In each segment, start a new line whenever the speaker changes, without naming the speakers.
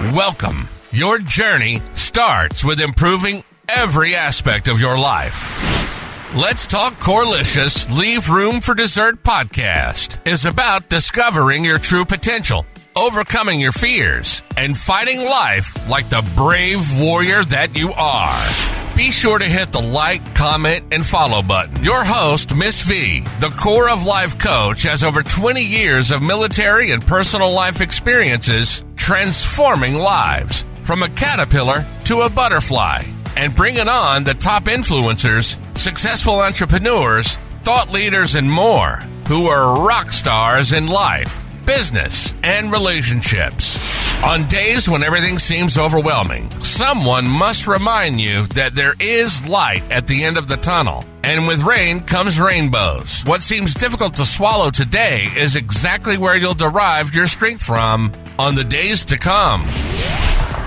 Welcome. Your journey starts with improving every aspect of your life. Let's Talk Corelicious Leave Room for Dessert podcast is about discovering your true potential, overcoming your fears, and fighting life like the brave warrior that you are. Be sure to hit the like, comment, and follow button. Your host, Miss V, the core of life coach, has over 20 years of military and personal life experiences transforming lives from a caterpillar to a butterfly and bringing on the top influencers, successful entrepreneurs, thought leaders, and more who are rock stars in life, business, and relationships. On days when everything seems overwhelming, someone must remind you that there is light at the end of the tunnel. And with rain comes rainbows. What seems difficult to swallow today is exactly where you'll derive your strength from on the days to come.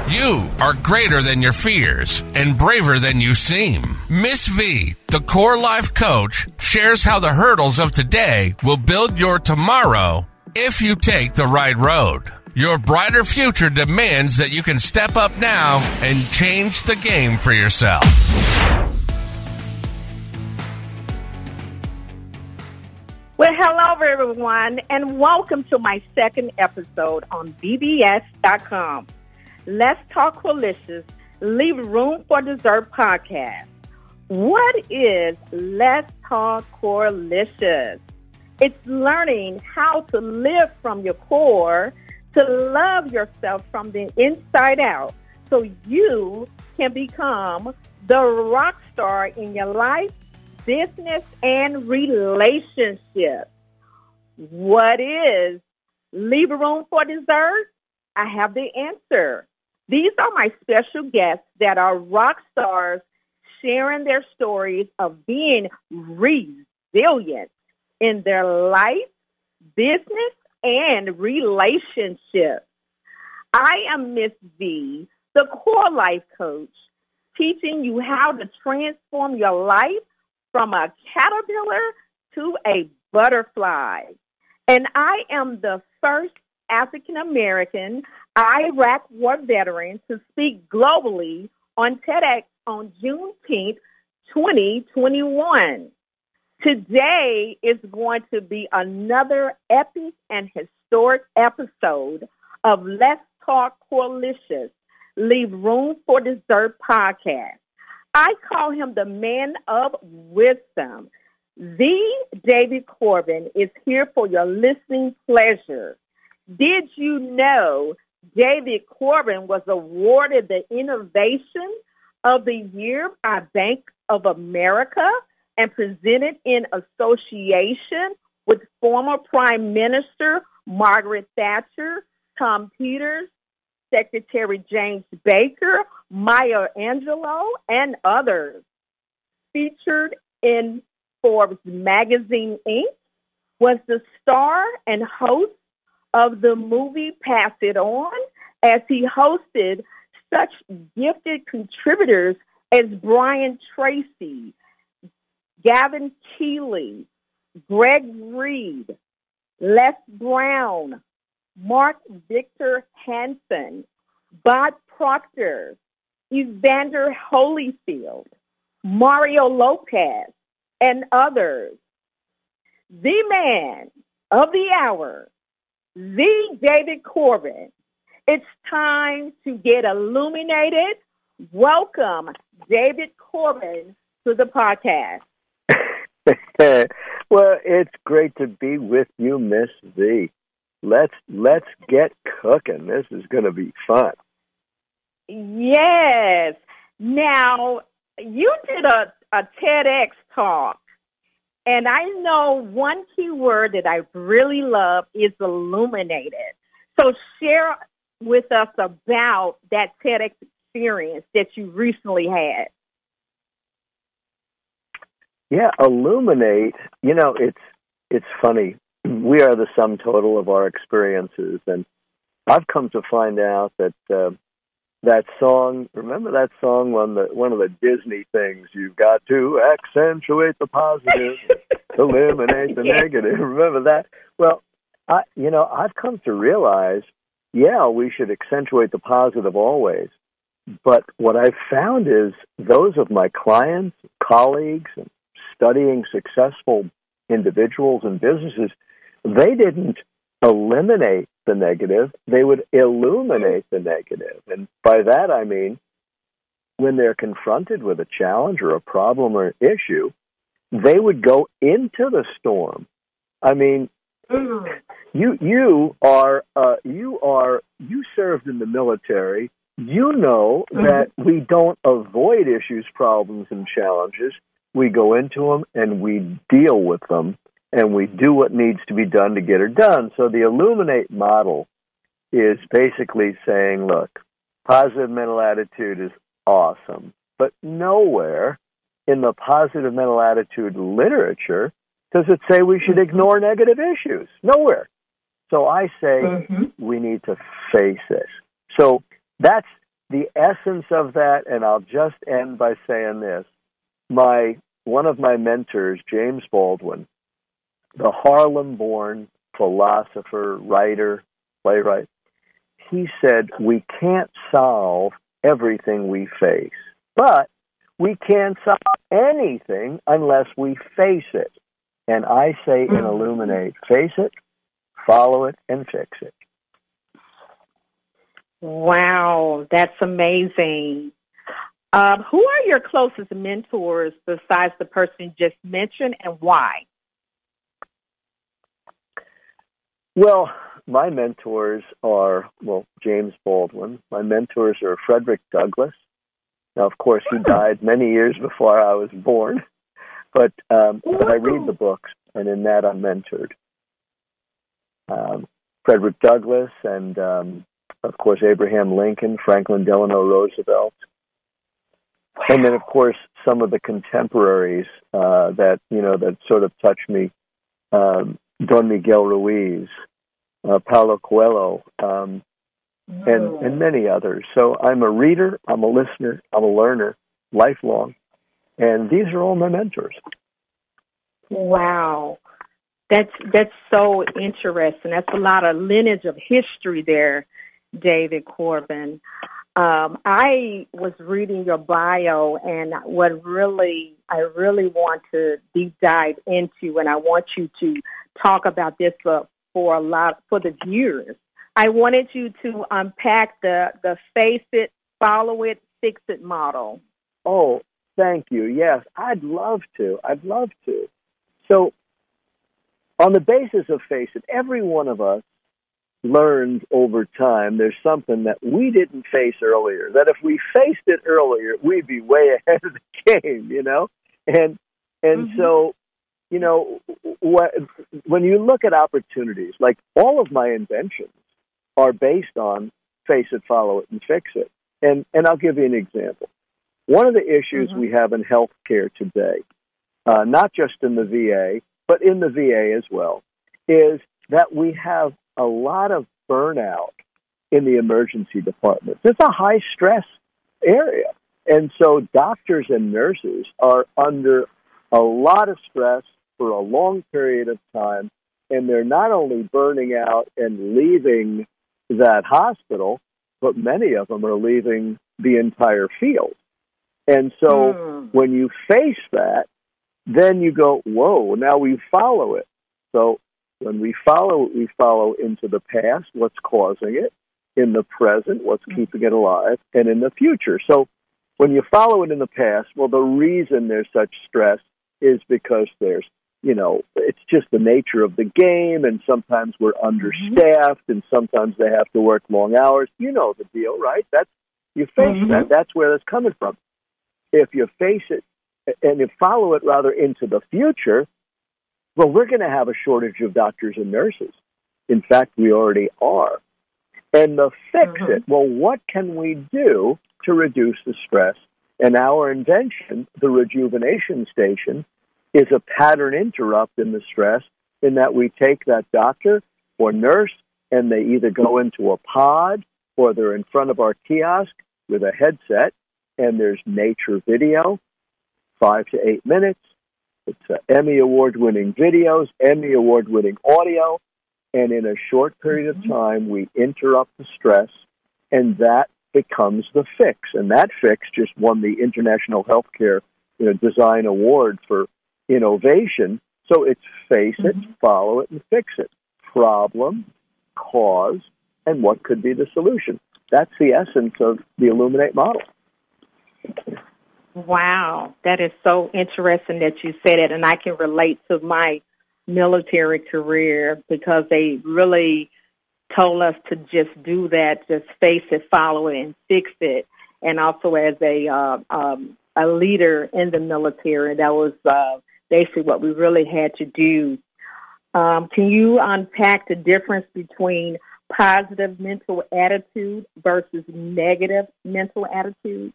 You are greater than your fears and braver than you seem. Miss V, the core life coach, shares how the hurdles of today will build your tomorrow if you take the right road. Your brighter future demands that you can step up now and change the game for yourself.
Well, hello, everyone, and welcome to my second episode on BBS.com. Let's Talk Corelicious, Leave Room for Dessert podcast. What is Let's Talk Corelicious? It's learning how to live from your core to love yourself from the inside out so you can become the rock star in your life, business, and relationships. What is leave room for dessert? I have the answer. These are my special guests that are rock stars sharing their stories of being resilient in their life, business, and relationships. I am Miss V, the core life coach, teaching you how to transform your life from a caterpillar to a butterfly. And I am the first African American Iraq War veteran to speak globally on TEDx on Juneteenth 2021. Today is going to be another epic and historic episode of Let's Talk Corelicious, Leave Room for Dessert podcast. I call him the man of wisdom. The David Corbin is here for your listening pleasure. Did you know David Corbin was awarded the Innovation of the Year by Bank of America and presented in association with former Prime Minister Margaret Thatcher, Tom Peters, Secretary James Baker, Maya Angelou, and others. Featured in Forbes magazine Inc. was the star and host of the movie Pass It On as he hosted such gifted contributors as Brian Tracy, Gavin Keeley, Greg Reid, Les Brown, Mark Victor Hansen, Bob Proctor, Evander Holyfield, Mario Lopez, and others. The man of the hour, the David Corbin. It's time to get illuminated. Welcome, David Corbin, to the podcast.
well, it's great to be with you, Miss V. Let's let's get cooking. This is going to be fun.
Yes. Now, you did a, a TEDx talk, and I know one key word that I really love is illuminated. So share with us about that TEDx experience that you recently had.
Yeah, illuminate. You know, it's it's funny. We are the sum total of our experiences, and I've come to find out that uh, that song. Remember that song? One the one of the Disney things. You've got to accentuate the positive, eliminate the negative. Remember that? Well, I you know I've come to realize yeah, we should accentuate the positive always. But what I've found is those of my clients, colleagues, and studying successful individuals and businesses, they didn't eliminate the negative, they would illuminate the negative. And by that I mean when they're confronted with a challenge or a problem or issue, they would go into the storm. I mean, mm. you you are uh, you are you served in the military. You know mm-hmm. that we don't avoid issues, problems, and challenges. We go into them and we deal with them and we do what needs to be done to get it done. So the Illuminate model is basically saying, look, positive mental attitude is awesome, but nowhere in the positive mental attitude literature does it say we should ignore negative issues. Nowhere. So I say mm-hmm. we need to face it. So that's the essence of that, and I'll just end by saying this. My one of my mentors, James Baldwin, the Harlem born philosopher, writer, playwright, he said, We can't solve everything we face, but we can't solve anything unless we face it. And I say in mm-hmm. Illuminate, face it, follow it, and fix it.
Wow, that's amazing. Um, who are your closest mentors besides the person you just mentioned and why?
Well, my mentors are, well, James Baldwin. My mentors are Frederick Douglass. Now, of course, he died many years before I was born, but, um, but I read the books, and in that I'm mentored. Um, Frederick Douglass and, um, of course, Abraham Lincoln, Franklin Delano Roosevelt. And then, of course, some of the contemporaries uh, that, you know, that sort of touched me. Um, Don Miguel Ruiz, uh, Paulo Coelho, um, and and many others. So I'm a reader, I'm a listener, I'm a learner, lifelong, and these are all my mentors.
Wow, that's that's so interesting. That's a lot of lineage of history there, David Corbin. Um, I was reading your bio, and what really I really want to deep dive into, and I want you to talk about this for, for a lot for the viewers. I wanted you to unpack the the face it, follow it, fix it model.
Oh, thank you. Yes, I'd love to. I'd love to. So, on the basis of face it, every one of us learned over time there's something that we didn't face earlier. That if we faced it earlier, we'd be way ahead of the game, you know? And and mm-hmm. so you know, when you look at opportunities, like all of my inventions are based on face it, follow it, and fix it. And and I'll give you an example. One of the issues mm-hmm. we have in healthcare today, uh, not just in the VA, but in the VA as well, is that we have a lot of burnout in the emergency departments. It's a high stress area. And so doctors and nurses are under a lot of stress for a long period of time, and they're not only burning out and leaving that hospital, but many of them are leaving the entire field. And so mm. when you face that, then you go, whoa, now we follow it. So when we follow we follow into the past, what's causing it, in the present, what's mm. keeping it alive, and in the future. So when you follow it in the past, well, the reason there's such stress is because there's you know, it's just the nature of the game, and sometimes we're understaffed, and sometimes they have to work long hours. You know the deal, right? That's you face mm-hmm. that. That's where that's coming from. If you face it and you follow it rather into the future, well, we're going to have a shortage of doctors and nurses. In fact, we already are. And the fix mm-hmm. it, well, what can we do to reduce the stress? And our invention, the rejuvenation station, is a pattern interrupt in the stress in that we take that doctor or nurse and they either go into a pod or they're in front of our kiosk with a headset and there's nature video, five to eight minutes. It's uh, Emmy award winning videos, Emmy award winning audio. And in a short period of time, we interrupt the stress, and that becomes the fix. And that fix just won the International Healthcare you know, Design Award for innovation. So it's face it, follow it, and fix it. Problem, cause, and what could be the solution. That's the essence of the Illuminate model.
Wow, that is so interesting that you said it, and I can relate to my military career because they really told us to just do that, just face it, follow it, and fix it. And also as a uh, um, a leader in the military, that was uh, basically what we really had to do. Um, can you unpack the difference between positive mental attitude versus negative mental attitude?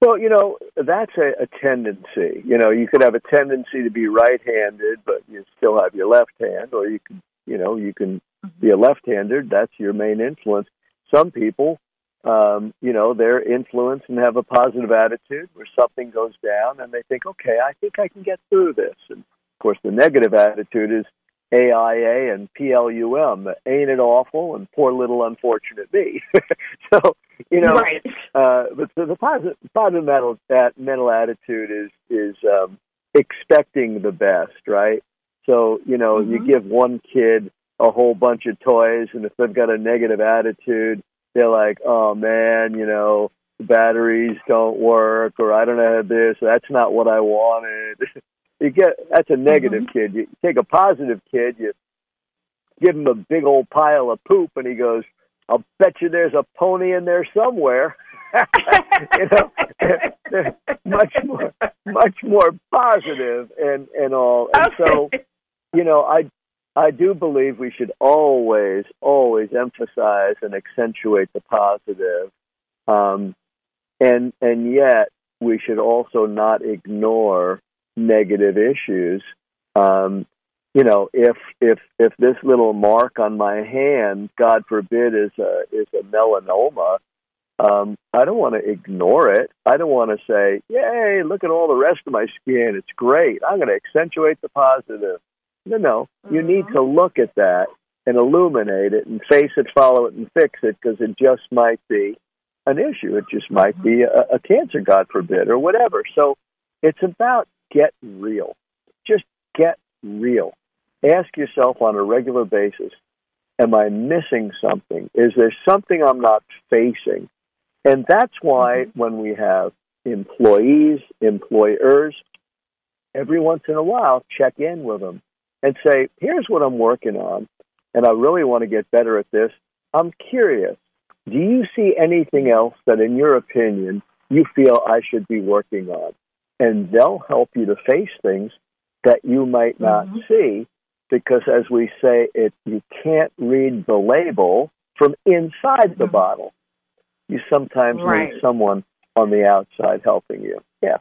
Well, you know, that's a, a tendency. You know, you could have a tendency to be right-handed, but you still have your left hand, or you can, you know, you can mm-hmm. be a left-handed. That's your main influence. Some people, um, you know, they're influenced and have a positive attitude where something goes down, and they think, okay, I think I can get through this. And of course, the negative attitude is AIA and PLUM. Ain't it awful? And poor little unfortunate me. so you know,
right.
uh, but the, the positive, positive mental that mental attitude is is um, expecting the best, right? So you know, mm-hmm. you give one kid a whole bunch of toys, and if they've got a negative attitude, they're like, "Oh man, you know, the batteries don't work," or "I don't know this. That's not what I wanted." you get that's a negative mm-hmm. kid. You take a positive kid, you give him a big old pile of poop, and he goes, "I'll bet you there's a pony in there somewhere." you know, much more, much more positive and and all. And so, you know, I I do believe we should always, always emphasize and accentuate the positive. Um, and and yet we should also not ignore negative issues. Um, you know, if if if this little mark on my hand, God forbid, is a is a melanoma, um, I don't want to ignore it. I don't want to say, "Yay, look at all the rest of my skin; it's great." I'm going to accentuate the positive. No, no, mm-hmm. you need mm-hmm. to look at that and illuminate it and face it, follow it, and fix it because it just might be an issue. It just might mm-hmm. be a, a cancer, God forbid, or whatever. So it's about get real. Just get real. Ask yourself on a regular basis, am I missing something? Is there something I'm not facing? And that's why mm-hmm. when we have employees, employers, every once in a while, check in with them and say, here's what I'm working on, and I really want to get better at this. I'm curious. Do you see anything else that, in your opinion, you feel I should be working on? And they'll help you to face things that you might not mm-hmm. see because as we say it you can't read the label from inside the mm-hmm. bottle you sometimes
right.
need someone on the outside helping you yeah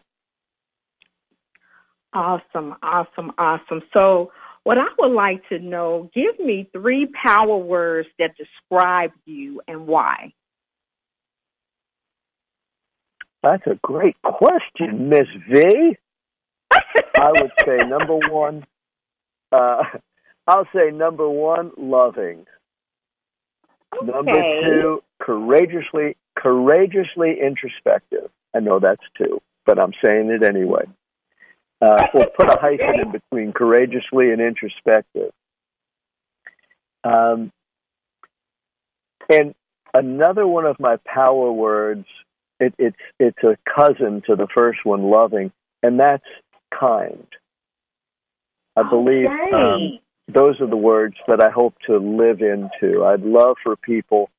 awesome awesome awesome so what i would like to know give me three power words that describe you and why
that's a great question, Miss V. I would say number one. Uh, I'll say number one, loving.
Okay.
Number two, courageously, courageously introspective. I know that's two, but I'm saying it anyway. Uh, we'll put a hyphen in between courageously and introspective. Um, and another one of my power words it, it's it's a cousin to the first one, loving, and that's kind. I believe um, those are the words that I hope to live into. I'd love for people,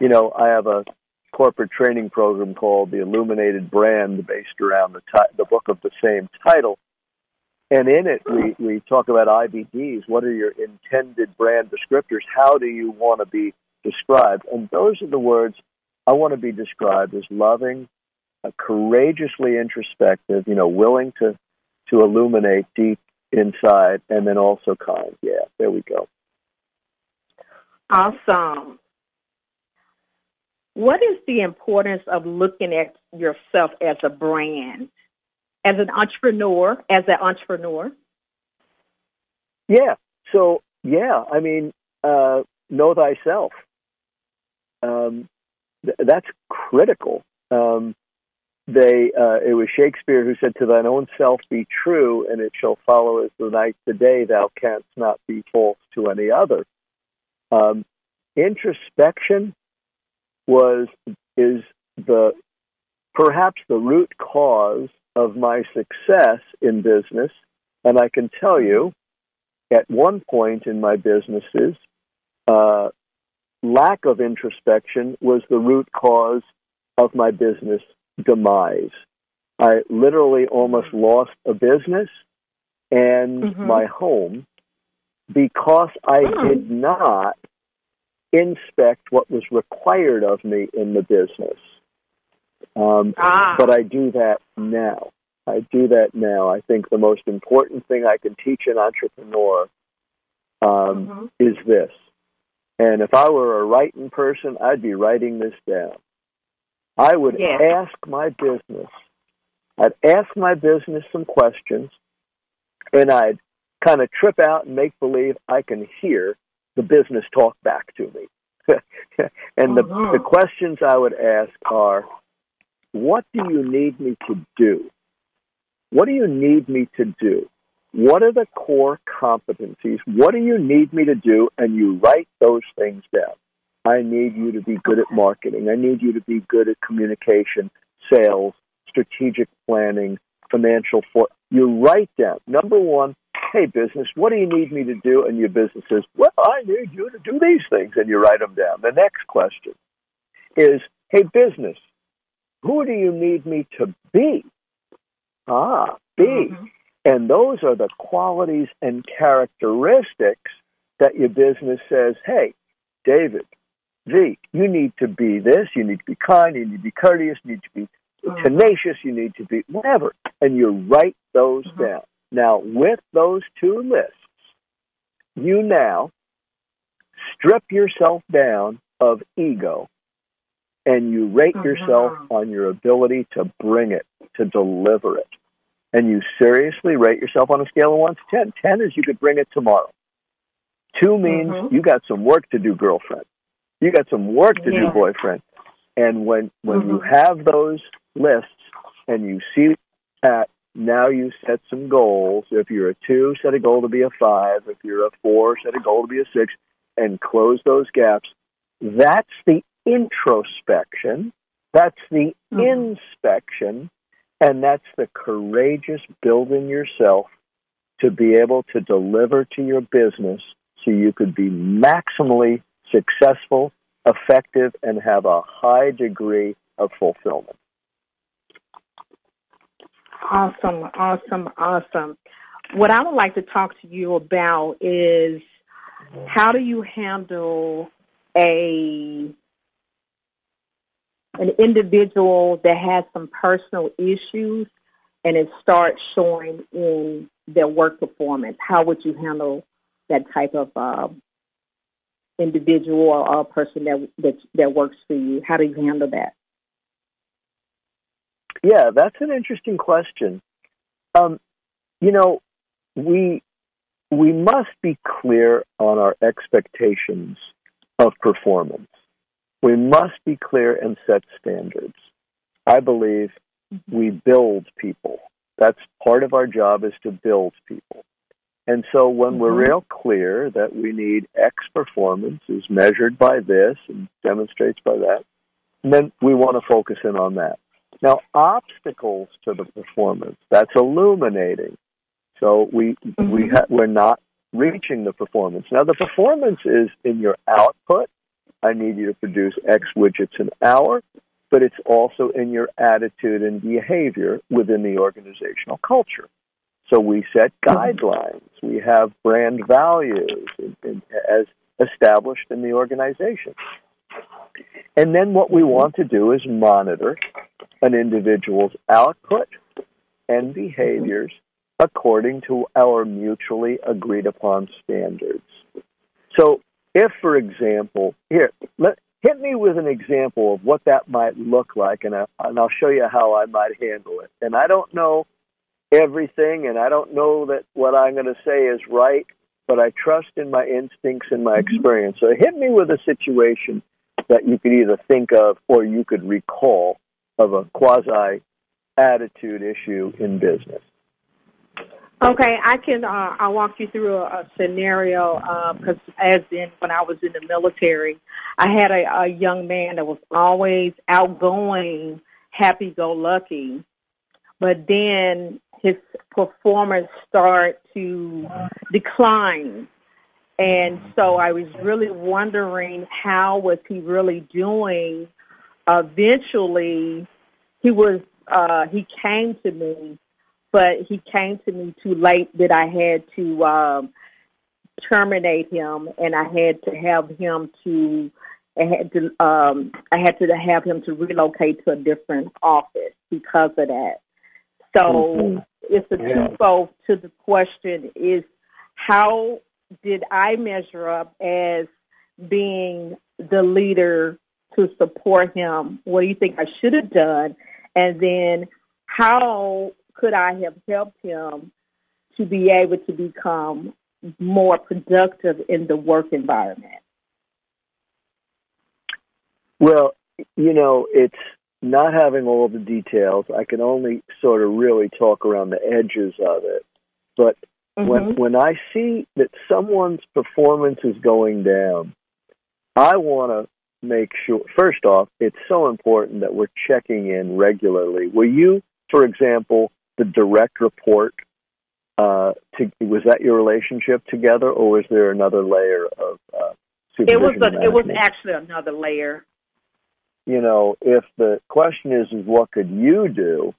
you know, I have a corporate training program called the Illuminated Brand, based around the ti- the book of the same title. And in it, we, we talk about IBDs. What are your intended brand descriptors? How do you want to be described? And those are the words I want to be described as loving, uh, courageously introspective, you know, willing to to illuminate deep inside, and then also kind. Yeah, there we go.
Awesome. What is the importance of looking at yourself as a brand, as an entrepreneur, as an entrepreneur?
Yeah. so yeah, I mean, uh, know thyself. Um, th- that's critical. Um, they uh, it was Shakespeare who said, "To thine own self be true, and it shall follow as the night the day. Thou canst not be false to any other." Um, introspection was is the perhaps the root cause of my success in business, and I can tell you, at one point in my businesses, uh, lack of introspection was the root cause of my business demise. I literally almost lost a business and
Mhm.
my home because I
Hmm.
did not inspect what was required of me in the business. Um,
Ah.
but I do that now. I do that now. I think the most important thing I can teach an entrepreneur um,
Mhm.
is this. And if I were a writing person, I'd be writing this down. I would
Yeah.
ask my business, I'd ask my business some questions, and I'd kind of trip out and make believe I can hear the business talk back to me. and the,
Mhm.
the questions I would ask are, what do you need me to do? What do you need me to do? What are the core competencies? What do you need me to do? And you write those things down. I need you to be good at marketing. I need you to be good at communication, sales, strategic planning, financial for you write down number one, hey business, what do you need me to do? And your business says, Well, I need you to do these things and you write them down. The next question is, hey business, who do you need me to be? Ah, be.
Mhm.
And those are the qualities and characteristics that your business says, hey, David, V, you need to be this, you need to be kind, you need to be courteous, you need to be
Mhm.
tenacious, you need to be whatever. And you write those
Mhm.
down. Now, with those two lists, you now strip yourself down of ego and you rate
Mhm.
yourself on your ability to bring it, to deliver it. And you seriously rate yourself on a scale of 1 to 10. 10 is you could bring it tomorrow. 2 means
Mhm.
you got some work to do, girlfriend. You got some work to
Yeah.
do, boyfriend. And when when you
Mhm.
have those lists and you see that now you set some goals. If you're a 2, set a goal to be a 5. If you're a 4, set a goal to be a 6 and close those gaps. That's the introspection. That's the
Mhm.
inspection. And that's the courageous building yourself to be able to deliver to your business so you could be maximally successful, effective, and have a high degree of fulfillment.
Awesome, awesome, awesome. What I would like to talk to you about is how do you handle a an individual that has some personal issues and it starts showing in their work performance? How would you handle that type of uh, individual or person that, that that works for you? How do you handle that?
Yeah, that's an interesting question. Um, you know, we we must be clear on our expectations of performance. We must be clear and set standards. I believe we build people. That's part of our job is to build people. And so when we're
Mhm.
real clear that we need X performance is measured by this and demonstrates by that, then we want to focus in on that. Now, obstacles to the performance, that's illuminating. So we, we
Mhm.
ha- we're not reaching the performance. Now, the performance is in your output. I need you to produce X widgets an hour, but it's also in your attitude and behavior within the organizational culture. So we set guidelines. We have brand values as established in the organization. And then what we want to do is monitor an individual's output and behaviors according to our mutually agreed upon standards. So, if, for example, here, let, hit me with an example of what that might look like, and, I, and I'll show you how I might handle it. And I don't know everything, and I don't know that what I'm going to say is right, but I trust in my instincts and my mm-hmm. experience. So hit me with a situation that you could either think of or you could recall of a quasi attitude issue in business.
Okay, I can. Uh, I'll walk you through a, a scenario because, uh, as in when I was in the military, I had a, a young man that was always outgoing, happy-go-lucky, but then his performance started to decline, and so I was really wondering how was he really doing. Eventually, he was. Uh, he came to me but he came to me too late that I had to um, terminate him, and I had to have him to. I had to. Um, I had to have him to relocate to a different office because of that. So mm-hmm. it's a yeah. twofold to the question: is how did I measure up as being the leader to support him? What do you think I should have done? And then how could I have helped him to be able to become more productive in the work environment?
Well, you know, it's not having all the details. I can only sort of really talk around the edges of it. But mm-hmm. when when I see that someone's performance is going down, I want to make sure first off, it's so important that we're checking in regularly. Were you, for example, the direct report uh, to, was that your relationship together, or was there another layer of uh,
It was a, it was actually another layer.
You know, if the question is, is what could you do?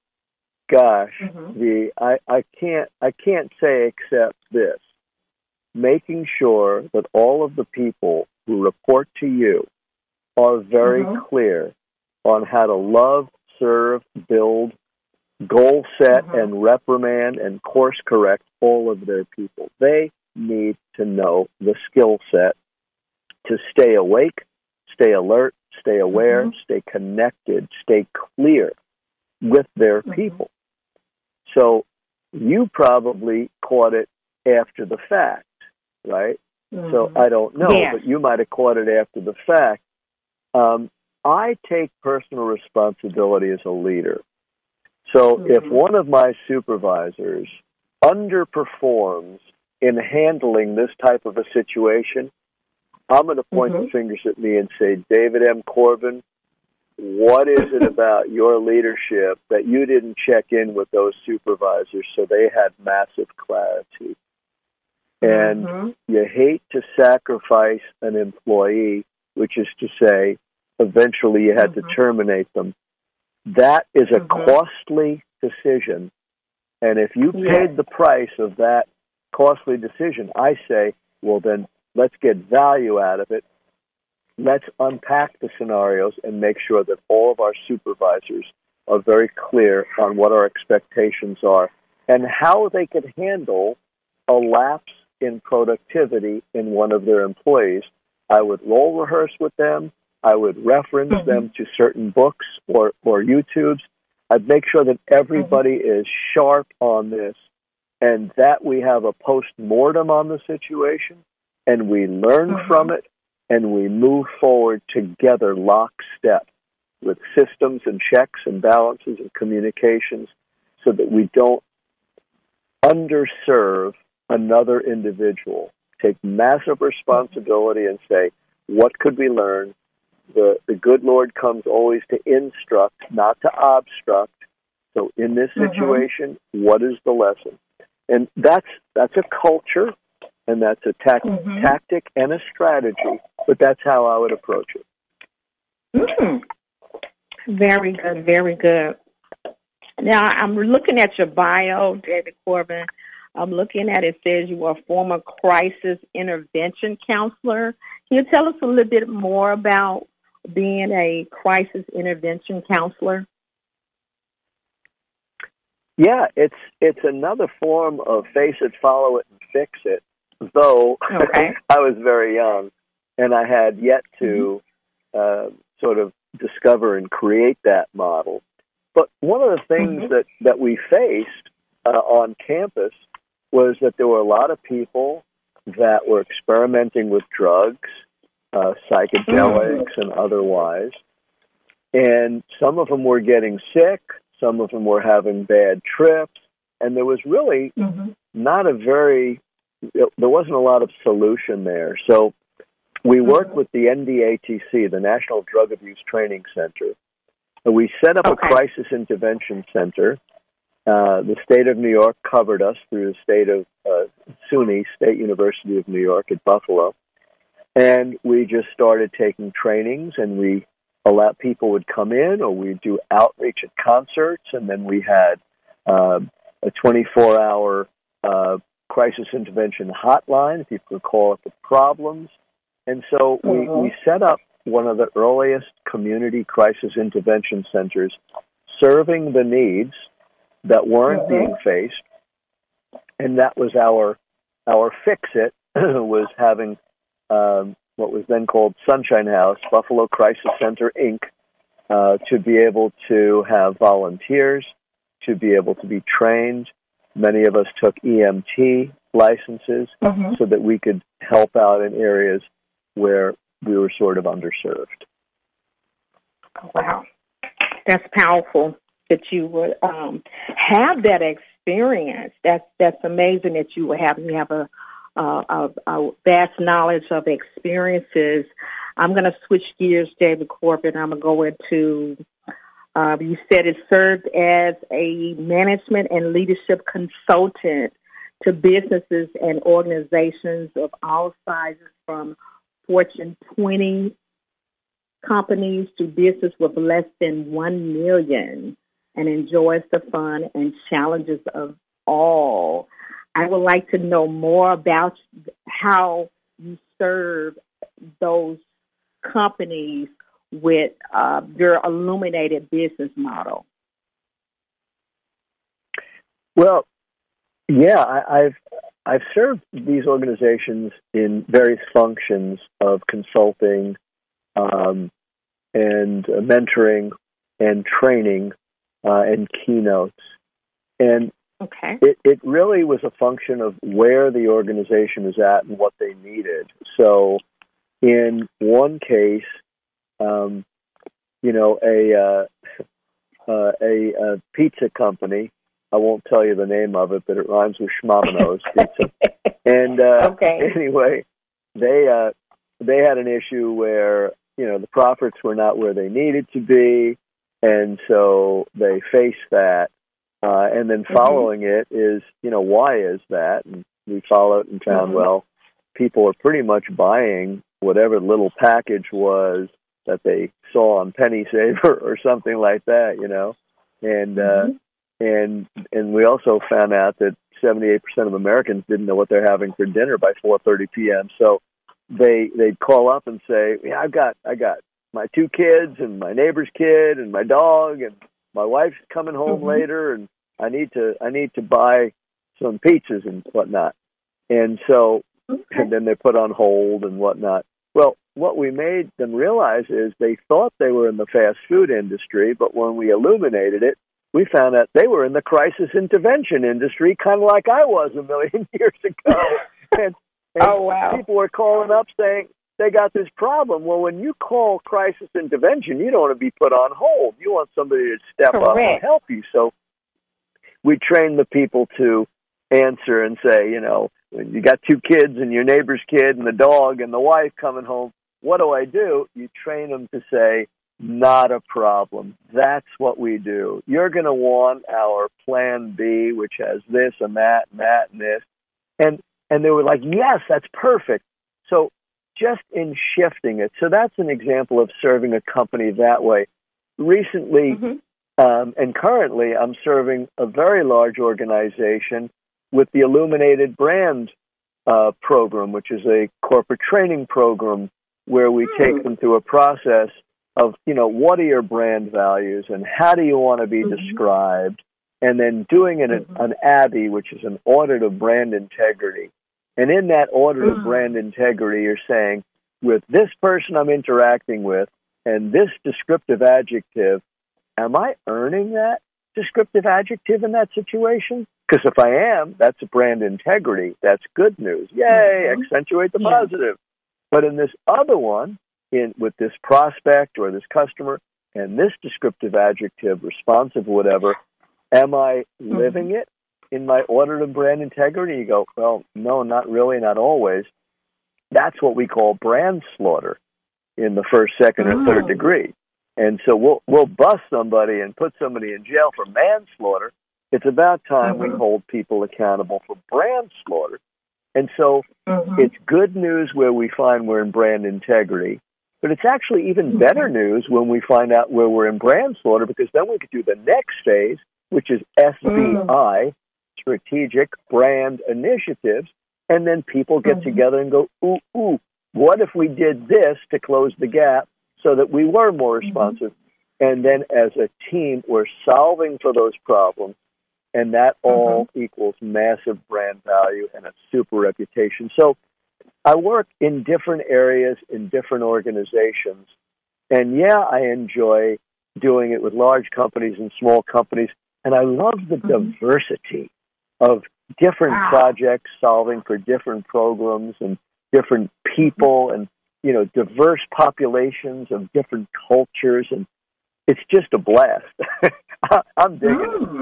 Gosh, mm-hmm. the I, I can't I can't say except this: making sure that all of the people who report to you are very mm-hmm. clear on how to love, serve, build, goal set mm-hmm. and reprimand and course correct all of their people. They need to know the skill set to stay awake, stay alert, stay aware, mm-hmm. stay connected, stay clear with their mm-hmm. people. So you probably caught it after the fact, right? Mm-hmm. So I don't know, but you might have caught it after the fact. Um, I take personal responsibility as a leader so mm-hmm. if one of my supervisors underperforms in handling this type of a situation, I'm going to point mm-hmm. the fingers at me and say, David M. Corbin, what is it about your leadership that you didn't check in with those supervisors so they had massive clarity? And mm-hmm. you hate to sacrifice an employee, which is to say, eventually you had to mm-hmm. terminate them that is a mm-hmm. costly decision. And if you paid the price of that costly decision, I say, well, then let's get value out of it. Let's unpack the scenarios and make sure that all of our supervisors are very clear on what our expectations are and how they could handle a lapse in productivity in one of their employees. I would role rehearse with them. I would reference mm-hmm. them to certain books or, or YouTubes. I'd make sure that everybody mm-hmm. is sharp on this and that we have a post mortem on the situation and we learn mm-hmm. from it and we move forward together lockstep with systems and checks and balances and communications so that we don't underserve another individual. Take massive responsibility and say, what could we learn? The, the good Lord comes always to instruct, not to obstruct. So in this mm-hmm. situation, mm-hmm. what is the lesson? And that's that's a culture, and that's a mm-hmm. tactic and a strategy. But that's how I would approach it.
Mm. Very good, very good. Now I'm looking at your bio, David Corbin. I'm looking at it says you are a former crisis intervention counselor. Can you tell us a little bit more about being a crisis intervention counselor?
Yeah, it's it's another form of face it, follow it, and fix it. Though
okay.
I was very young and I had yet to mm-hmm. uh, sort of discover and create that model. But one of the things mm-hmm. that that we faced uh, on campus was that there were a lot of people that were experimenting with drugs, uh, psychedelics, and otherwise. And some of them were getting sick, some of them were having bad trips, and there was really mm-hmm. not a very, there wasn't a lot of solution there. So we mm-hmm. worked with the NDATC, the National Drug Abuse Training Center, and we set up okay. a crisis intervention center. Uh, the state of New York covered us through the state of uh, SUNY, State University of New York at Buffalo. And we just started taking trainings and we allowed people would come in or we'd do outreach at concerts. And then we had uh, a 24 hour uh, crisis intervention hotline. People could call it the problems. And so we, mm-hmm. we set up one of the earliest community crisis intervention centers serving the needs that weren't mm-hmm. being faced. And that was our our fix it was having um, what was then called Sunshine House, Buffalo Crisis Center Inc., uh, to be able to have volunteers, to be able to be trained. Many of us took EMT licenses mm-hmm. so that we could help out in areas where we were sort of underserved.
Wow, that's powerful that you would um, have that experience. That's that's amazing that you would have you have a, a, a vast knowledge of experiences. I'm going to switch gears, David Corbin. I'm going to go into. Uh, you said it served as a management and leadership consultant to businesses and organizations of all sizes, from Fortune 20 companies to business with less than 1 million and enjoys the fun and challenges of all. I would like to know more about how you serve those companies with uh, your illuminated business model.
Well, yeah, I, I've I've served these organizations in various functions of consulting um, and uh, mentoring and training uh, and keynotes. And
okay.
it, it really was a function of where the organization is at and what they needed. So, in one case, um, you know, a, uh, uh, a, a pizza company I won't tell you the name of it, but it rhymes with Schmamino's pizza. And uh,
okay.
anyway, they uh, they had an issue where you know the profits were not where they needed to be, and so they faced that. Uh, and then mm-hmm. following mm-hmm. it is you know why is that? And we followed and found mm-hmm. well, people are pretty much buying whatever little package was that they saw on Penny Saver or something like that, you know. And uh, mm-hmm and and we also found out that 78% of Americans didn't know what they're having for dinner by 4:30 p.m. So they they'd call up and say, "Yeah, I've got I got my two kids and my neighbor's kid and my dog and my wife's coming home mm-hmm. later and I need to I need to buy some pizzas and whatnot." And so okay. and then they put on hold and whatnot. Well, what we made them realize is they thought they were in the fast food industry, but when we illuminated it, we found out they were in the crisis intervention industry, kind of like I was a million years ago. and, and
oh wow!
People were calling up saying they got this problem. Well, when you call crisis intervention, you don't want to be put on hold. You want somebody to step
Correct.
up and help you. So we train the people to answer and say, you know, you got two kids and your neighbor's kid and the dog and the wife coming home, what do I do? You train them to say, not a problem. That's what we do. You're going to want our plan B, which has this and that and that and this. And, and they were like, yes, that's perfect. So just in shifting it. So that's an example of serving a company that way. Recently, mm-hmm. um, and currently, I'm serving a very large organization with the Illuminated Brand uh, program, which is a corporate training program where we take hmm. them through a process of you know what are your brand values and how do you want to be mm-hmm. described and then doing an, mm-hmm. an ABBI, which is an audit of brand integrity. And in that order mm-hmm. of brand integrity, you're saying, with this person I'm interacting with and this descriptive adjective, am I earning that? descriptive adjective in that situation? Because if I am, that's brand integrity. That's good news. Yay, mm-hmm. accentuate the yeah. positive. But in this other one, in with this prospect or this customer, and this descriptive adjective, responsive, whatever, am I mm-hmm. living it in my order of brand integrity? You go, well, no, not really, not always. That's what we call brand slaughter in the first, second, or third oh. degree. And so we'll we'll bust somebody and put somebody in jail for manslaughter. It's about time mm-hmm. we hold people accountable for brand slaughter. And so mm-hmm. it's good news where we find we're in brand integrity, but it's actually even mm-hmm. better news when we find out where we're in brand slaughter because then we could do the next phase, which is SBI, mm. Strategic brand initiatives, and then people get mm-hmm. together and go, ooh, ooh, what if we did this to close the gap so that we were more mm-hmm. responsive. Mm-hmm. And then as a team, we're solving for those problems. And that all mm-hmm. equals massive brand value and a super reputation. So I work in different areas in different organizations. And yeah, I enjoy doing it with large companies and small companies. And I love the mm-hmm. diversity of different wow. projects solving for different programs and different people and you know, diverse populations of different cultures, and it's just a blast. I'm digging mm. it. Hmm.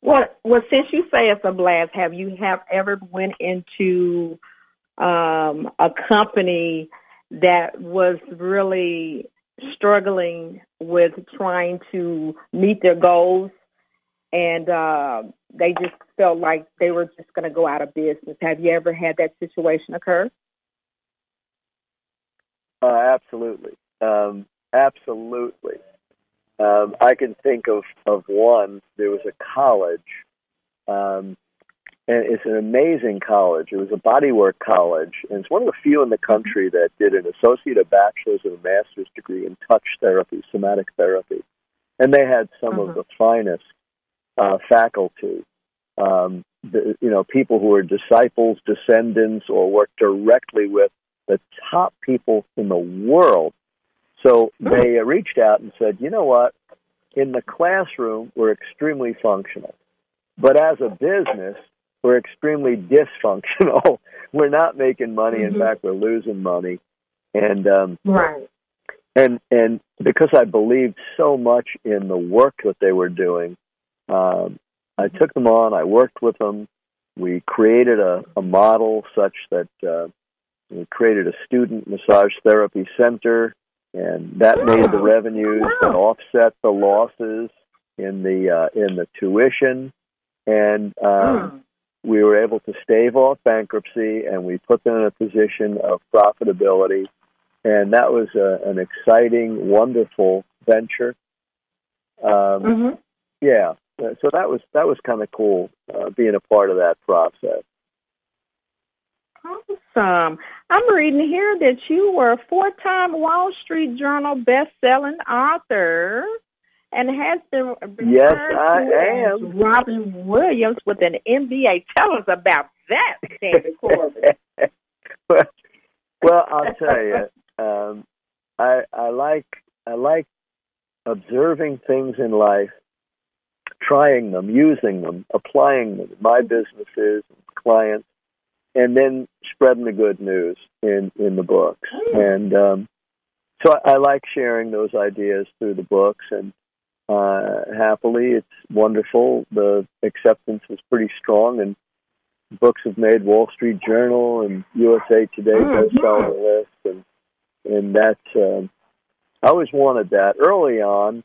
Well, well, since you say it's a blast, have you have ever went into um, a company that was really struggling with trying to meet their goals, and uh, they just felt like they were just going to go out of business? Have you ever had that situation occur?
Uh, absolutely, um, absolutely. Um, I can think of of one. There was a college, um, and it's an amazing college. It was a bodywork college, and it's one of the few in the country that did an associate, a bachelor's, and a master's degree in touch therapy, somatic therapy, and they had some of uh-huh. the finest uh, faculty. Um, the, you know, people who are disciples, descendants, or work directly with the top people in the world. So they reached out and said, you know what? In the classroom, we're extremely functional. But as a business, we're extremely dysfunctional. we're not making money. Mm-hmm. In fact, we're losing money. And um,
right.
And and because I believed so much in the work that they were doing, um, I took them on. I worked with them. We created a, a model such that uh, we created a student massage therapy center, and that made the revenues that offset the losses in the uh, in the tuition, and um, we were able to stave off bankruptcy, and we put them in a position of profitability, and that was a, an exciting, wonderful venture. Um, mm-hmm. Yeah, so that was that was kind of cool uh, being a part of that process.
Awesome. I'm reading here that you were a four-time Wall Street Journal best-selling author and has been
yes, I am.
Robin Williams with an MBA. Tell us about that, Sandy Corbin.
well, well, I'll tell you, um, I I like I like observing things in life, trying them, using them, applying them. My businesses, clients, and then spreading the good news in in the books. And um, so I, I like sharing those ideas through the books, and uh, happily, it's wonderful. The acceptance is pretty strong, and books have made Wall Street Journal and USA Today mm-hmm. bestseller list, and and that's um, I always wanted that early on.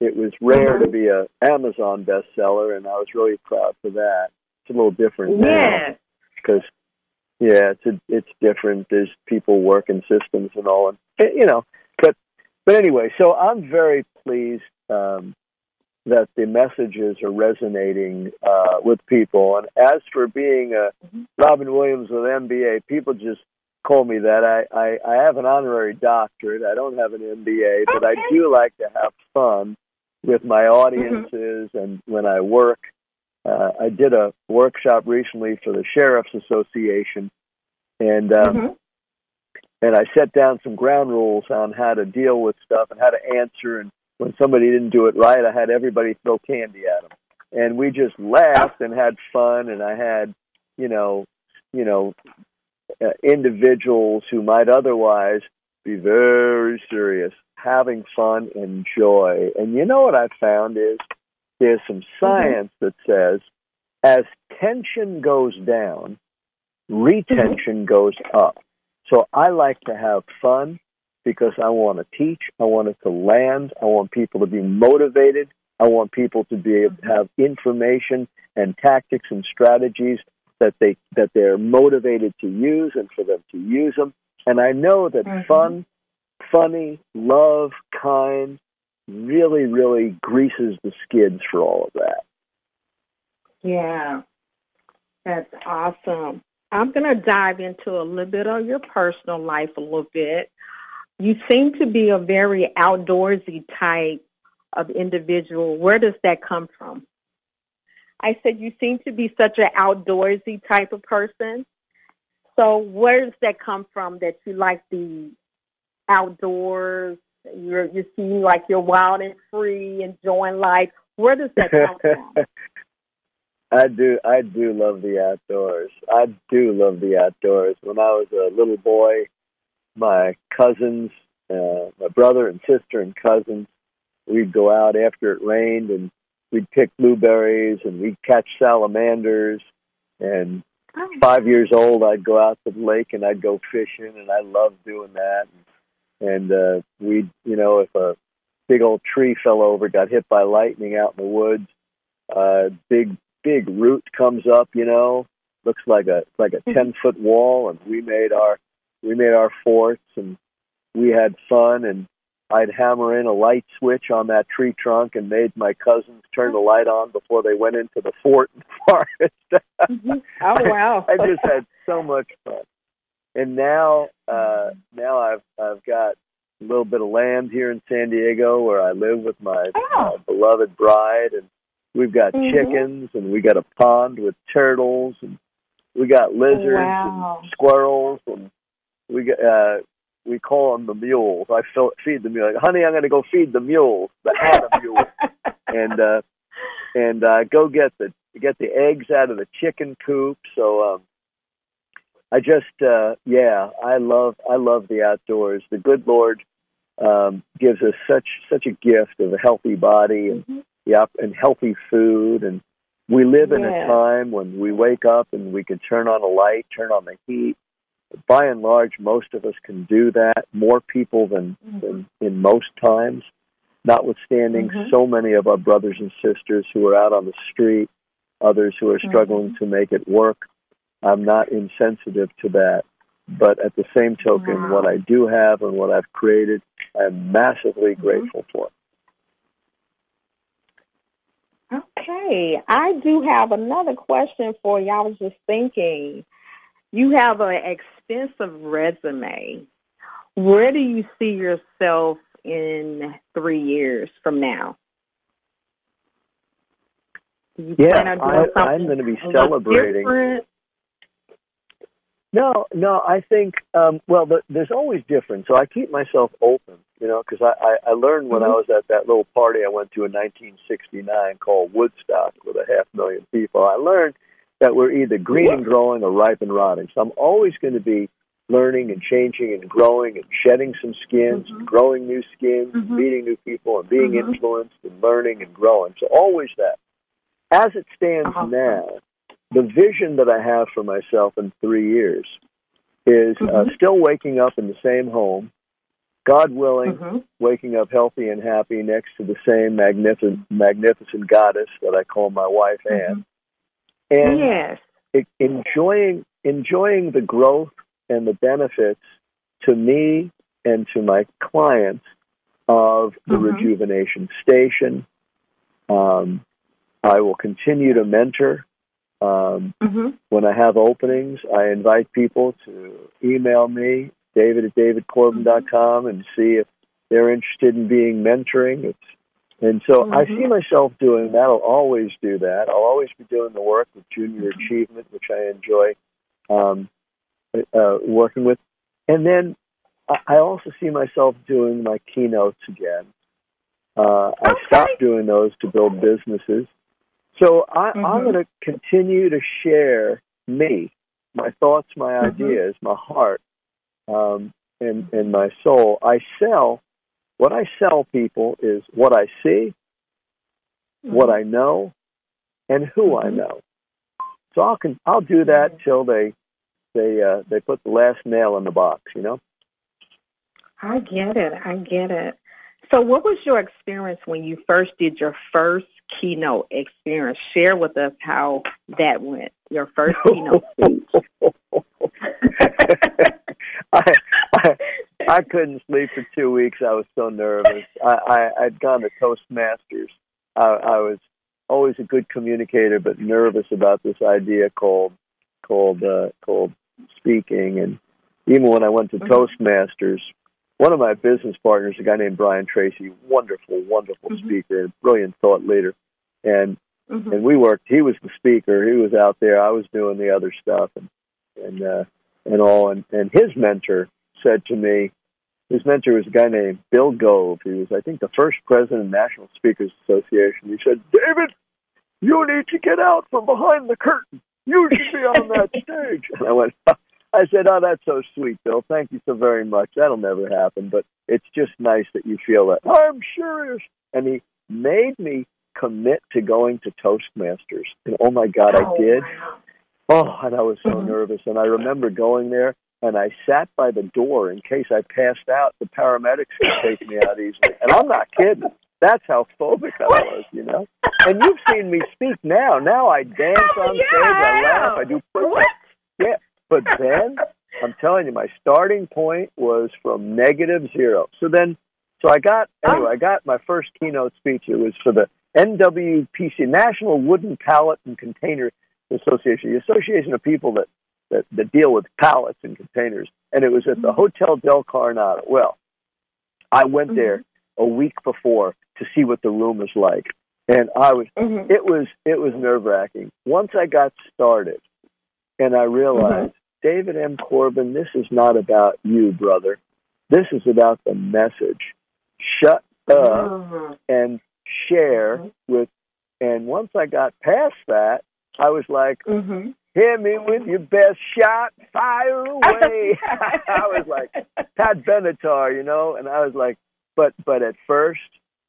It was rare to be a Amazon bestseller, and I was really proud for that. It's a little different
yeah. now
because yeah, it's a, it's different. There's people working systems and all, and you know. But but anyway, so I'm very pleased um, that the messages are resonating uh, with people. And as for being a mm-hmm. Robin Williams with MBA, people just call me that. I, I I have an honorary doctorate. I don't have an MBA, but I do like to have fun with my mm-hmm. audiences mm-hmm. and when I work. Uh, I did a workshop recently for the Sheriff's Association, and um, mm-hmm. and I set down some ground rules on how to deal with stuff and how to answer and when somebody didn't do it right, I had everybody throw candy at them, and we just laughed and had fun. And I had, you know, you know, uh, individuals who might otherwise be very serious, having fun and joy. And you know what I found is there's some science mm-hmm. that says as tension goes down, retention mm-hmm. goes up. So I like to have fun because I want to teach. I want it to land. I want people to be motivated. I want people to be able to have information and tactics and strategies that they that they're motivated to use and for them to use them. And I know that mm-hmm. fun, funny, love, kind really, really greases the skids for all of that.
Yeah. That's awesome. I'm going to dive into a little bit of your personal life a little bit. You seem to be a very outdoorsy type of individual. Where does that come from? I said you seem to be such an outdoorsy type of person. So where does that come from that you like the outdoors? You're, you seem like you're wild and free, enjoying life. Where does that come from?
I do. I do love the outdoors. I do love the outdoors. When I was a little boy, my cousins, uh, my brother and sister and cousins, we'd go out after it rained and we'd pick blueberries and we'd catch salamanders. And oh. five years old, I'd go out to the lake and I'd go fishing, and I loved doing that. And, and uh, we'd, you know, if a big old tree fell over, got hit by lightning out in the woods, uh, big big root comes up, you know, looks like a like a mm-hmm. ten foot wall, and we made our we made our forts, and we had fun, and I'd hammer in a light switch on that tree trunk and made my cousins turn the light on before they went into the fort and forest.
mm-hmm. Oh wow!
I, I just had so much fun, and now uh, now I've I've got a little bit of land here in San Diego where I live with my oh. uh, beloved bride, and We've got mm-hmm. chickens and we got a pond with turtles and we got lizards wow. and squirrels and we got uh we call them the mules. I feed the mules. Like, Honey, I'm going to go feed the mules, the Adam mules, and uh, and uh, go get the get the eggs out of the chicken coop. So um, I just uh, yeah, I love I love the outdoors. The good Lord um, gives us such such a gift of a healthy body and mm-hmm yep, and healthy food. And we live in a time when we wake up and we can turn on a light, turn on the heat. By and large, most of us can do that. More people than, mm-hmm. than in most times. Notwithstanding, mm-hmm. so many of our brothers and sisters who are out on the street, others who are struggling mm-hmm. to make it work. I'm not insensitive to that. But at the same token, wow. what I do have and what I've created, I'm massively mm-hmm. grateful for.
Okay, I do have another question for you. I was just thinking, you have an extensive resume. Where do you see yourself in three years from now?
yeah, I, am going to be celebrating. No, no, I think um, well, the, there's always different. So I keep myself open, you know, because I, I I learned when mm-hmm. I was at that little party I went to in 1969 called Woodstock with a half million people. I learned that we're either green and growing or ripe and rotting. So I'm always going to be learning and changing and growing and shedding some skins, mm-hmm. and growing new skins, mm-hmm. and meeting new people, and being mm-hmm. influenced and learning and growing. So always that. As it stands uh-huh. now, the vision that I have for myself in three years is uh, mm-hmm. uh, still waking up in the same home, God willing, mm-hmm. waking up healthy and happy next to the same magnificent, magnificent goddess that I call my wife mm-hmm. Anne, and
yes.
it, enjoying enjoying the growth and the benefits to me and to my clients of the mm-hmm. rejuvenation station. Um, I will continue to mentor um, mm-hmm. When I have openings, I invite people to email me, david at davidcorbin.com, and see if they're interested in being mentoring. It's, and so mm-hmm. I see myself doing that. I'll always do that. I'll always be doing the work with Junior mm-hmm. Achievement, which I enjoy um, uh, working with. And then I also see myself doing my keynotes again. Uh, I stopped doing those to build businesses. So I, I'm
Mhm.
going to continue to share me, my thoughts, my
Mhm.
ideas, my heart, um, and, and my soul. I sell, what I sell people is what I see, what I know, and who I
Mhm.
know. So I'll con- I'll do that till they they uh, they put the last nail in the box. You know.
I get it. I get it. So, what was your experience when you first did your first keynote experience? Share with us how that went. Your first keynote speech.
I, I I couldn't sleep for two weeks. I was so nervous. I, I I'd gone to Toastmasters. I, I was always a good communicator, but nervous about this idea called called uh, called speaking. And even when I went to
Mhm.
Toastmasters, one of my business partners, a guy named Brian Tracy, wonderful, wonderful
Mhm.
speaker, brilliant thought leader, and
Mhm.
and we worked. He was the speaker. He was out there. I was doing the other stuff, and and uh, and all. And and his mentor said to me, his mentor was a guy named Bill Gove. He was, I think, the first president of the National Speakers Association. He said, David, you need to get out from behind the curtain. You should be on that stage. And I went. I said, "Oh, that's so sweet, Bill. Thank you so very much. That'll never happen, but it's just nice that you feel that." I'm serious. And he made me commit to going to Toastmasters. And oh my God,
Oh,
I did.
wow.
Oh, and I was so
Mhm.
nervous. And I remember going there and I sat by the door in case I passed out. The paramedics could take me out easily. And I'm not kidding. That's how phobic I was, you know. And you've seen me speak now. Now I dance
Oh,
on
yeah,
stage. I
I
laugh. I do.
What?
Yeah, but then I'm telling you, my starting point was from negative zero. So then, so I got anyway. I got my first keynote speech. It was for the NWPC, National Wooden Pallet and Container Association, the association of people that that, that deal with pallets and containers. And it was at the
Mhm.
Hotel Del Coronado. Well, I went there a week before to see what the room was like, and I was
Mhm.
it was it was nerve wracking. Once I got started, and I realized, David M. Corbin, this is not about you, brother. This is about the message. Shut up
Mhm.
and share
Mhm.
with. And once I got past that, I was like,
Mhm.
"Hit me with your best shot, fire away." I was like Pat Benatar, you know, and I was like, but but at first,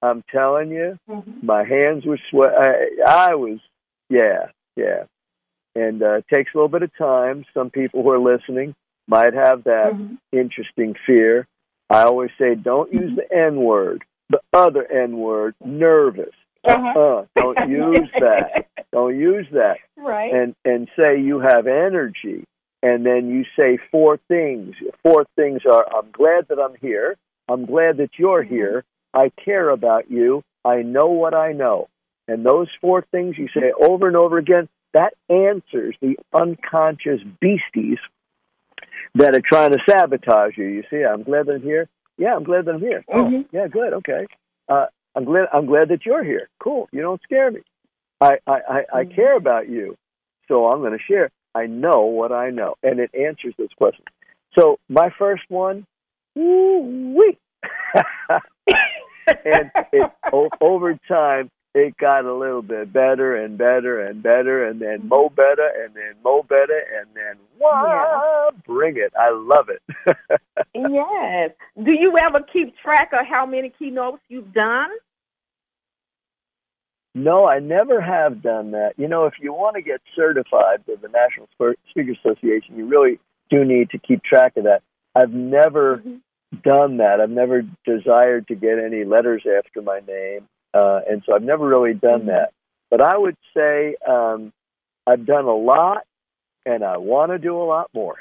I'm telling you,
Mhm.
my hands were sweat. I, I was, yeah, yeah. And uh, it takes a little bit of time. Some people who are listening might have that
Mhm.
interesting fear. I always say, don't use the N word, the other N word, nervous.
Uh-huh.
Uh, don't use that. Don't use that.
Right.
And and say you have energy. And then you say four things. Four things are I'm glad that I'm here. I'm glad that you're
Mhm.
here. I care about you. I know what I know. And those four things you say over and over again, that answers the unconscious beasties that are trying to sabotage you. You see, I'm glad that I'm here. Yeah, I'm glad that I'm here. Oh, yeah, good. Okay. Uh, I'm glad. I'm glad that you're here. Cool. You don't scare me. I I I, I
Mhm.
care about you, so I'm going to share. I know what I know, and it answers this question. So my first one, woo and it o- over time it got a little bit better and better and better and then mo better and then mo better and then wow bring it. I love it.
Yes. Do you ever keep track of how many keynotes you've done?
no i never have done that. You know if you want to get certified with the national Spe- speaker association you really do need to keep track of that. I've never
Mhm.
done that. I've never desired to get any letters after my name uh, and so i've never really done
Mhm.
that but i would say um, i've done a lot and i want to do a lot more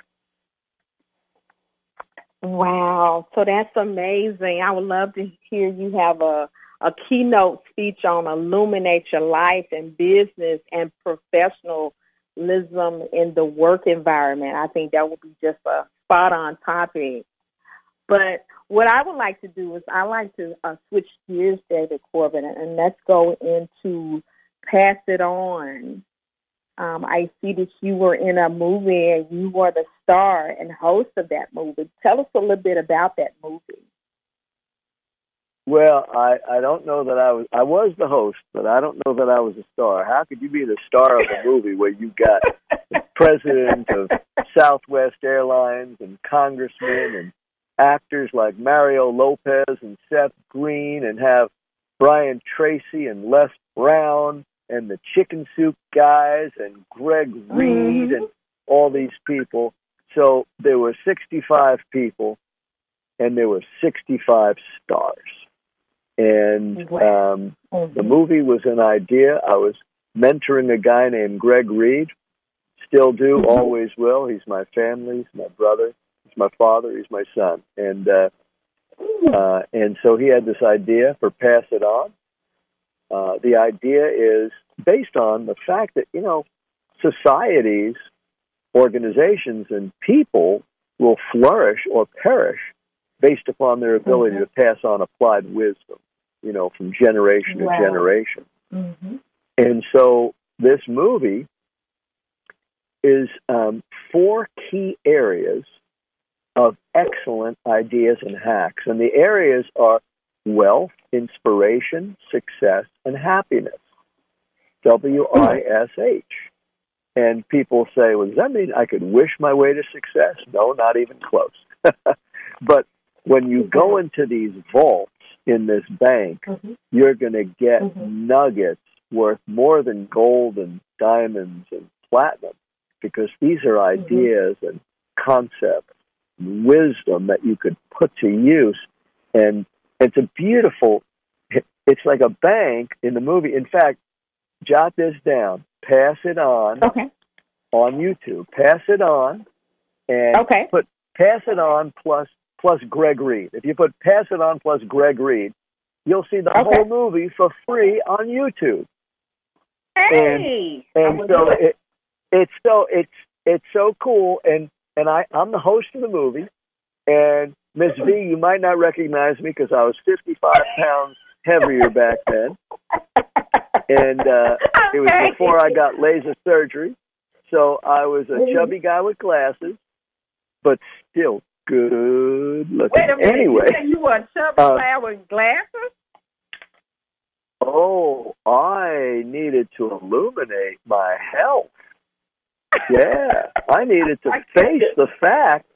Wow. So that's amazing. I would love to hear you have a, a keynote speech on illuminate your life and business and professionalism in the work environment. I think that would be just a spot on topic. But what I would like to do is I like to uh, switch gears, David Corbin, and let's go into pass it on. Um, I see that you were in a movie and you were the star and host of that movie. Tell us a little bit about that movie.
Well, I I don't know that I was I was the host, but I don't know that I was a star. How could you be the star of a movie where you got the president of Southwest Airlines and congressmen and actors like Mario Lopez and Seth Green and have Brian Tracy and Les Brown and the Chicken Soup guys and Greg Reid
Mhm.
and all these people. So there were 65 people and there were 65 stars. And
Wow.
um,
Mhm.
the movie was an idea. I was mentoring a guy named Greg Reid. Still do,
Mhm.
always will. He's my family. He's my brother. My father. He's my son. And uh, uh, and so he had this idea for Pass It On. Uh, the idea is based on the fact that you know societies, organizations, and people will flourish or perish based upon their ability
Mhm.
to pass on applied wisdom. You know, from generation
Wow.
to generation.
Mhm.
And so this movie is um, four key areas of excellent ideas and hacks. And the areas are wealth, inspiration, success, and happiness. W I S H. And people say, well, does that mean I could wish my way to success? No, not even close. but when you go into these vaults in this bank,
Mhm.
you're going to get
Mhm.
nuggets worth more than gold and diamonds and platinum because these are ideas and concepts, wisdom that you could put to use. And it's a beautiful, it's like a bank in the movie. In fact, jot this down, pass it on
Okay.
on YouTube. Pass it on and
Okay.
put pass it on plus plus Greg Reid. If you put pass it on plus Greg Reid, you'll see the
Okay.
whole movie for free on YouTube.
Hey.
And
will
so
it,
it's so it's it's so cool and and I I'm the host of the movie and Miss V you might not recognize me because I was 55 pounds heavier back then and uh it was before I got laser surgery. So I was a chubby guy with glasses, but still good looking.
Wait a minute.
Anyway,
You, you were a chubby
Uh,
lad with glasses?
oh, I needed to illuminate my health. Yeah, I needed to
I
face the fact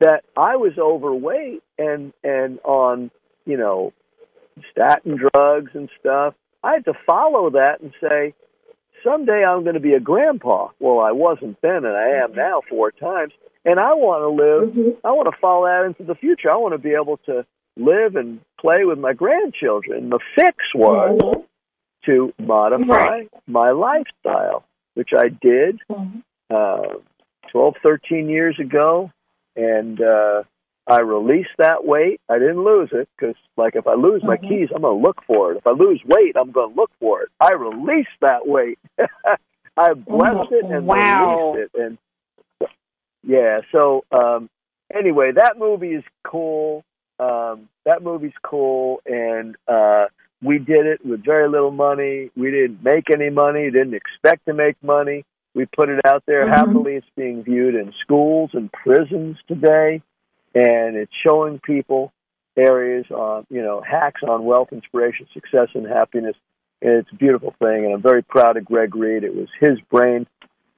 that I was overweight and and on you know statin drugs and stuff. I had to follow that and say, someday I'm going to be a grandpa. Well, I wasn't then, and I am now four times. And I want to live.
Mhm.
I want to follow that into the future. I want to be able to live and play with my grandchildren. The fix was
Mhm.
to modify
Right.
my lifestyle, which I did
Mhm.
Uh, 12, 13 years ago, and uh, I released that weight. I didn't lose it because, like, if I lose my
Mhm.
keys, I'm going to look for it. If I lose weight, I'm going to look for it. I released that weight. I blessed it and
Wow.
released it, and yeah. So um, anyway, that movie is cool. Um, that movie's cool, and uh, we did it with very little money. We didn't make any money. Didn't expect to make money. We put it out there.
Mhm.
Happily, it's being viewed in schools and prisons today, and it's showing people areas on, you know, hacks on wealth, inspiration, success, and happiness. And it's a beautiful thing, and I'm very proud of Greg Reid. It was his brain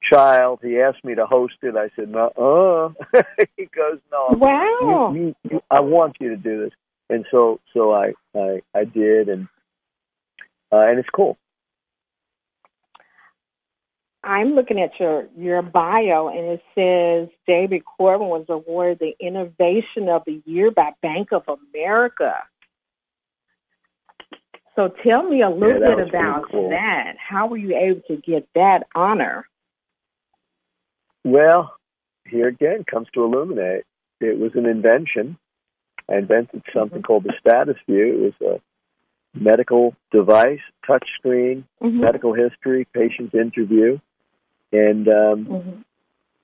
child. He asked me to host it. I said, "No." Uh. he goes, "No,
Wow.
you, you, you, I want you to do this." And so, so I, I, I did, and uh, and it's cool.
I'm looking at your your bio, and it says David Corbin was awarded the Innovation of the Year by Bank of America. So tell me a little
Yeah,
bit about
cool.
that. How were you able to get that honor?
Well, here again comes to illuminate. It was an invention. I invented something called the Status View. It was a medical device, touch screen,
Mhm.
medical history, patient interview, and um,
Mhm.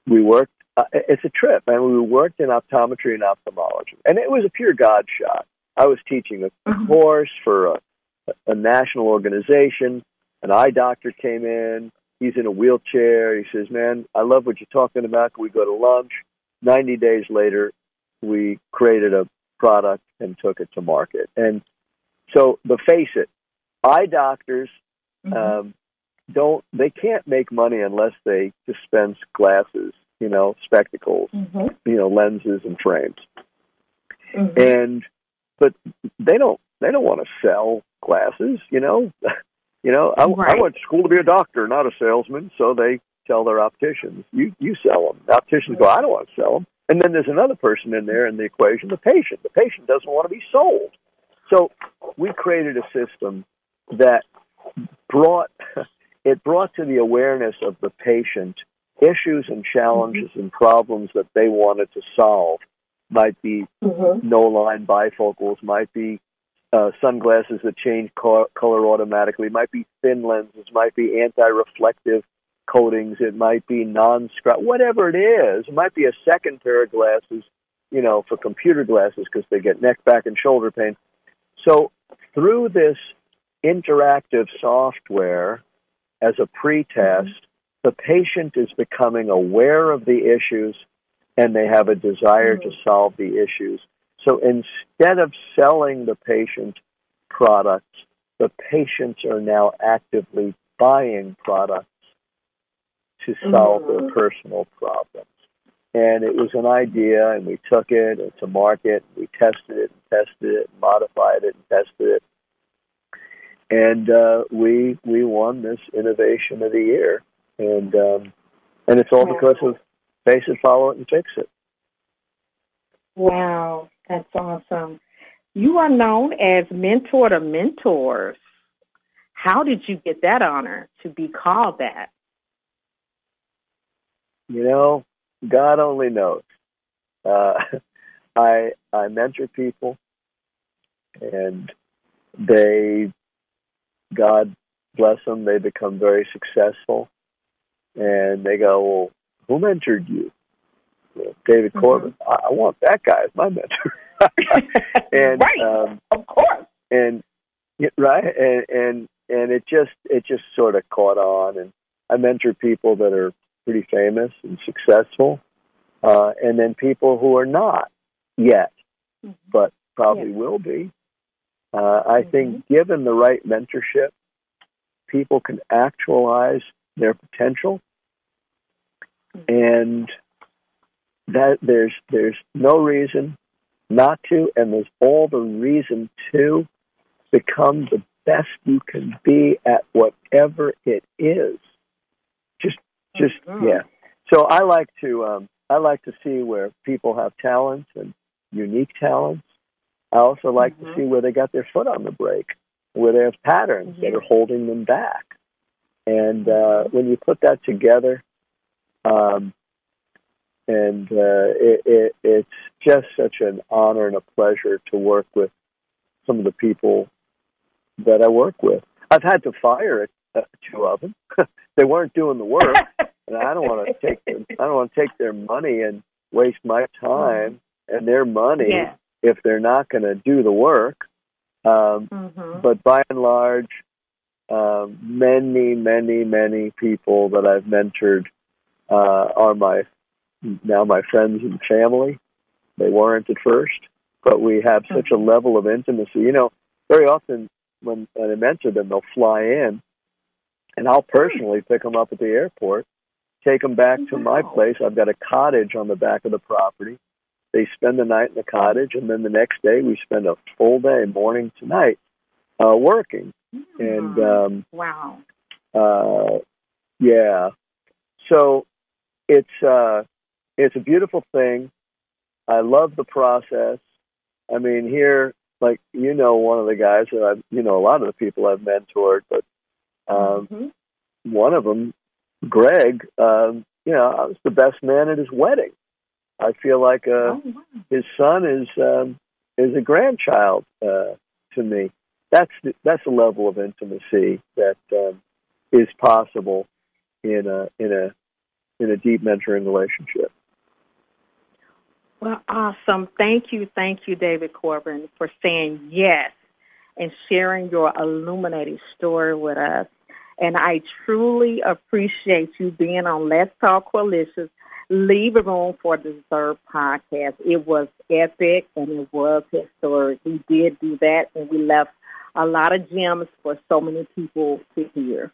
we worked. Uh, it's a trip, and we worked in optometry and ophthalmology, and it was a pure God shot. I was teaching a
Mhm.
course for a, a national organization. An eye doctor came in. He's in a wheelchair. He says, "Man, I love what you're talking about. Can we go to lunch?" Ninety days later, we created a product and took it to market. And So, the face it, eye doctors
Mhm.
um, don't they can't make money unless they dispense glasses, you know, spectacles,
Mhm.
you know, lenses and frames.
Mhm.
And but they don't they don't want to sell glasses, you know. you know, I, I went to school to be a doctor, not a salesman, so they tell their opticians, you you sell them. The opticians go, I don't want to sell them. And then there's another person in there in the equation, the patient. The patient doesn't want to be sold. So we created a system that brought it brought to the awareness of the patient issues and challenges and problems that they wanted to solve. Might be
Mhm.
no line bifocals, might be uh, sunglasses that change co- color automatically, might be thin lenses, might be anti-reflective coatings, it might be non-scrap, whatever it is. It might be a second pair of glasses, you know, for computer glasses because they get neck, back, and shoulder pain. So through this interactive software as a pretest, the patient is becoming aware of the issues and they have a desire to solve the issues. So instead of selling the patient products, the patients are now actively buying products to solve their
Mhm.
personal problems. And it was an idea, and we took it to market. We tested it and tested it, and modified it and tested it, and uh, we we won this innovation of the year. And um, and it's all
Wow.
because of face it, follow it, and fix it.
Wow, that's awesome. You are known as mentor to mentors. How did you get that honor to be called that?
You know, God only knows. Uh, I I mentor people, and they, God bless them, they become very successful, and they go, "Well, who mentored you?" Well, David
Mhm.
Corbin. I, I want that guy as my mentor. and
right,
um,
of course.
and right and and and it just it just sort of caught on and i mentor people that are pretty famous and successful uh and then people who are not yet
Mhm.
but probably
Yeah.
will be uh i think given the right mentorship people can actualize their potential and that there's there's no reason not to, and there's all the reason to become the best you can be at whatever it is. Just, just
Mhm.
yeah. So I like to, um, I like to see where people have talents and unique talents. I also like
Mhm.
to see where they got their foot on the brake, where they have patterns that are holding them back. And uh, when you put that together, um, and uh, it, it, it's just such an honor and a pleasure to work with some of the people that I work with. I've had to fire uh, two of them; they weren't doing the work, and I don't want to take their, I don't want to take their money and waste my time and their money
Yeah.
If they're not going to do the work. Um,
Mhm.
but by and large, um, many, many, many people that I've mentored uh, are my now my friends and family. They weren't at first, but we have such a level of intimacy. You know, very often when, when I mentor them, they'll fly in, and I'll personally pick them up at the airport, take them back to my place. I've got a cottage on the back of the property. They spend the night in the cottage, and then the next day we spend a full day, morning to night, uh, working. And
Mhm.
um,
wow.
uh, yeah, so it's uh, it's a beautiful thing. I love the process. I mean, here, like you know, one of the guys that I've, you know, a lot of the people I've mentored, but um,
Mhm.
one of them, Greg, um, you know, I was the best man at his wedding. I feel like uh,
Oh, wow.
his son is um, is a grandchild uh, to me. That's the, that's the level of intimacy that um, is possible in a in a in a deep mentoring relationship.
Well, awesome. Thank you, thank you, David Corbin, for saying yes and sharing your illuminating story with us. And I truly appreciate you being on Let's Talk Corelicious Leave a Room for Dessert podcast. It was epic and it was historic. We did do that and we left a lot of gems for so many people to hear.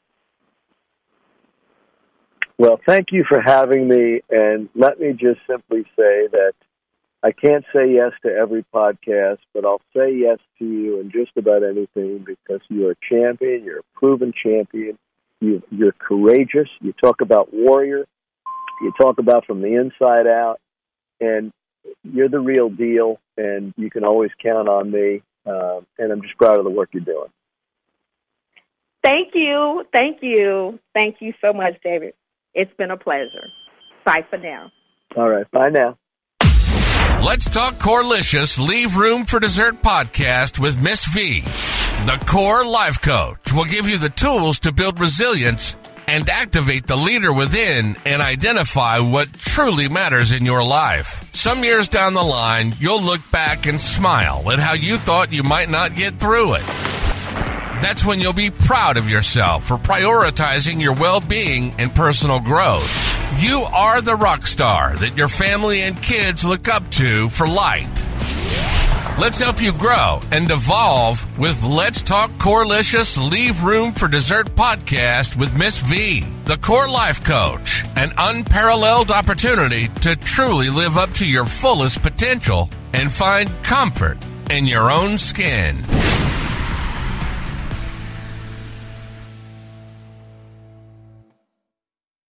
Well, thank you for having me. And let me just simply say that I can't say yes to every podcast, but I'll say yes to you in just about anything because you're a champion. You're a proven champion. You, you're courageous. You talk about warrior. You talk about from the inside out. And you're the real deal. And you can always count on me. Um, and I'm just proud of the work you're doing.
Thank you. Thank you. Thank you so much, David. It's been a pleasure. Bye for now.
All right. Bye now.
Let's Talk Corelicious Leave Room for Dessert podcast with Miss V. The Core Life Coach will give you the tools to build resilience and activate the leader within and identify what truly matters in your life. Some years down the line, you'll look back and smile at how you thought you might not get through it. That's when you'll be proud of yourself for prioritizing your well being and personal growth. You are the rock star that your family and kids look up to for light. Let's help you grow and evolve with Let's Talk Corelicious Leave Room for Dessert podcast with Miss V, the core life coach, an unparalleled opportunity to truly live up to your fullest potential and find comfort in your own skin.